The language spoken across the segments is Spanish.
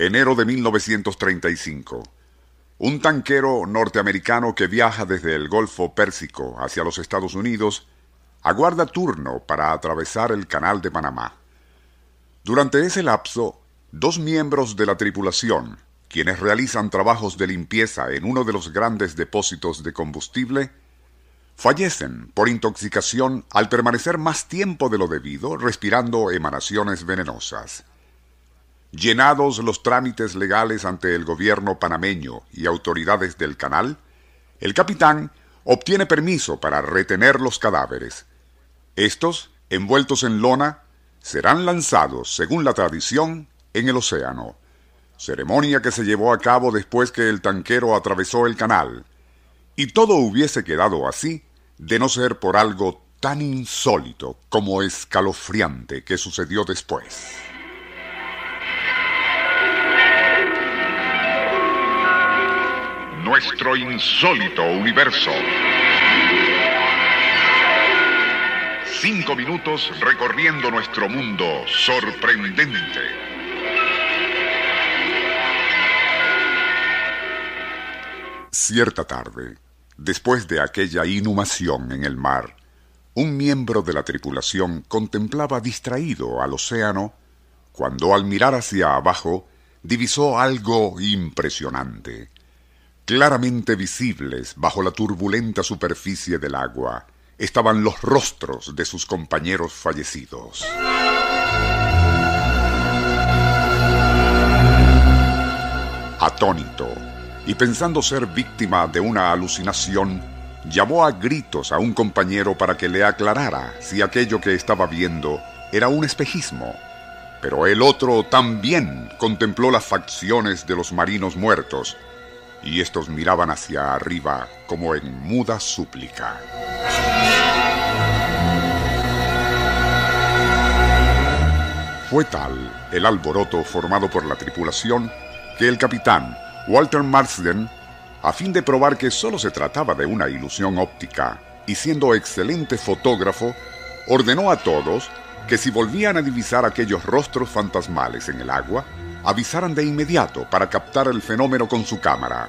Enero de 1935. Un tanquero norteamericano que viaja desde el Golfo Pérsico hacia los Estados Unidos aguarda turno para atravesar el Canal de Panamá. Durante ese lapso, dos miembros de la tripulación, quienes realizan trabajos de limpieza en uno de los grandes depósitos de combustible, fallecen por intoxicación al permanecer más tiempo de lo debido respirando emanaciones venenosas. Llenados los trámites legales ante el gobierno panameño y autoridades del canal, el capitán obtiene permiso para retener los cadáveres. Estos, envueltos en lona, serán lanzados, según la tradición, en el océano, ceremonia que se llevó a cabo después que el tanquero atravesó el canal, y todo hubiese quedado así de no ser por algo tan insólito como escalofriante que sucedió después. Nuestro insólito universo. Cinco minutos recorriendo nuestro mundo sorprendente. Cierta tarde, después de aquella inhumación en el mar, un miembro de la tripulación contemplaba distraído al océano cuando al mirar hacia abajo divisó algo impresionante Claramente visibles bajo la turbulenta superficie del agua estaban los rostros de sus compañeros fallecidos. Atónito, y pensando ser víctima de una alucinación, llamó a gritos a un compañero para que le aclarara si aquello que estaba viendo era un espejismo. Pero el otro también contempló las facciones de los marinos muertos y estos miraban hacia arriba como en muda súplica. Fue tal el alboroto formado por la tripulación que el capitán Walter Marsden, a fin de probar que solo se trataba de una ilusión óptica y siendo excelente fotógrafo, ordenó a todos que si volvían a divisar aquellos rostros fantasmales en el agua, avisaran de inmediato para captar el fenómeno con su cámara.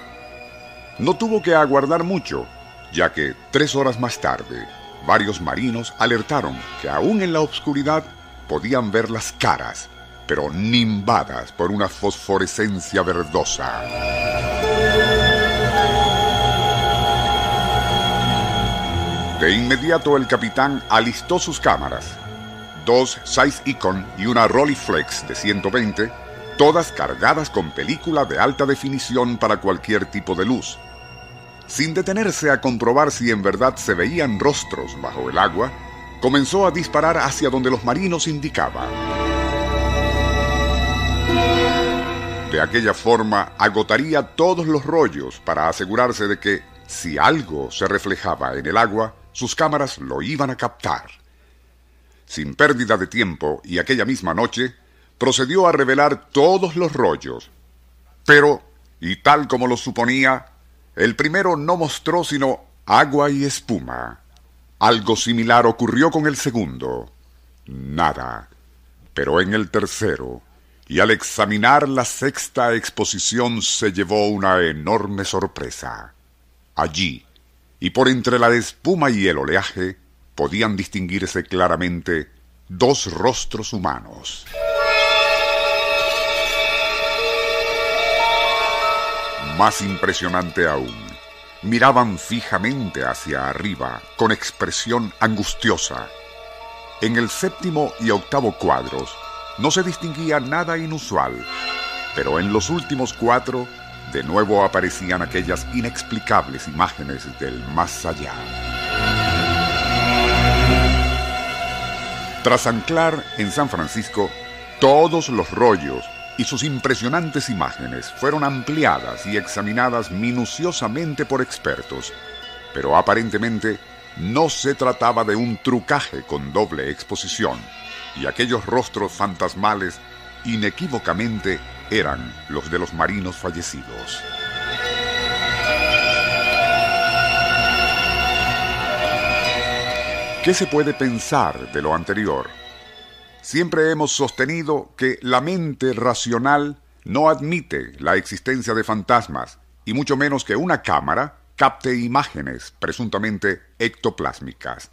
No tuvo que aguardar mucho, ya que tres horas más tarde, varios marinos alertaron que aún en la oscuridad podían ver las caras, pero nimbadas por una fosforescencia verdosa. De inmediato el capitán alistó sus cámaras, dos Size Icon y una Rolleiflex de 120 todas cargadas con película de alta definición para cualquier tipo de luz. Sin detenerse a comprobar si en verdad se veían rostros bajo el agua, comenzó a disparar hacia donde los marinos indicaban. De aquella forma agotaría todos los rollos para asegurarse de que, si algo se reflejaba en el agua, sus cámaras lo iban a captar. Sin pérdida de tiempo y aquella misma noche, procedió a revelar todos los rollos. Pero, y tal como lo suponía, el primero no mostró sino agua y espuma. Algo similar ocurrió con el segundo. Nada. Pero en el tercero, y al examinar la sexta exposición se llevó una enorme sorpresa. Allí, y por entre la espuma y el oleaje, podían distinguirse claramente dos rostros humanos. Más impresionante aún, miraban fijamente hacia arriba con expresión angustiosa. En el séptimo y octavo cuadros no se distinguía nada inusual, pero en los últimos cuatro de nuevo aparecían aquellas inexplicables imágenes del más allá. Tras anclar en San Francisco, todos los rollos y sus impresionantes imágenes fueron ampliadas y examinadas minuciosamente por expertos, pero aparentemente no se trataba de un trucaje con doble exposición, y aquellos rostros fantasmales inequívocamente eran los de los marinos fallecidos. ¿Qué se puede pensar de lo anterior? Siempre hemos sostenido que la mente racional no admite la existencia de fantasmas, y mucho menos que una cámara capte imágenes presuntamente ectoplásmicas.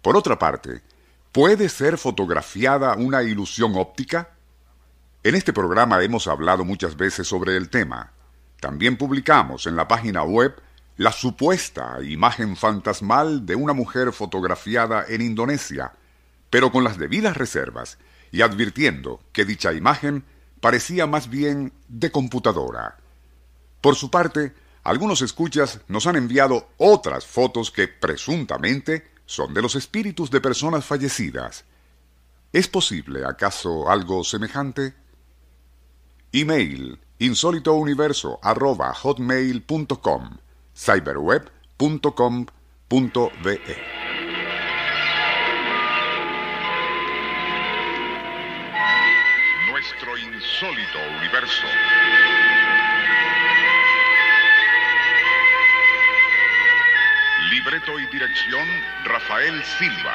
Por otra parte, ¿puede ser fotografiada una ilusión óptica? En este programa hemos hablado muchas veces sobre el tema. También publicamos en la página web la supuesta imagen fantasmal de una mujer fotografiada en Indonesia, pero con las debidas reservas y advirtiendo que dicha imagen parecía más bien de computadora. Por su parte, algunos escuchas nos han enviado otras fotos que presuntamente son de los espíritus de personas fallecidas. ¿Es posible acaso algo semejante? Email insólitouniverso.hotmail.com cyberweb.com.be insólito universo. Libreto y dirección Rafael Silva.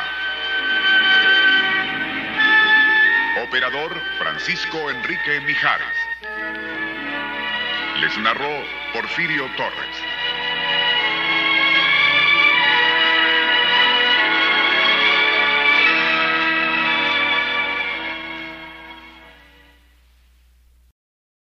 Operador Francisco Enrique Mijares. Les narró Porfirio Torres.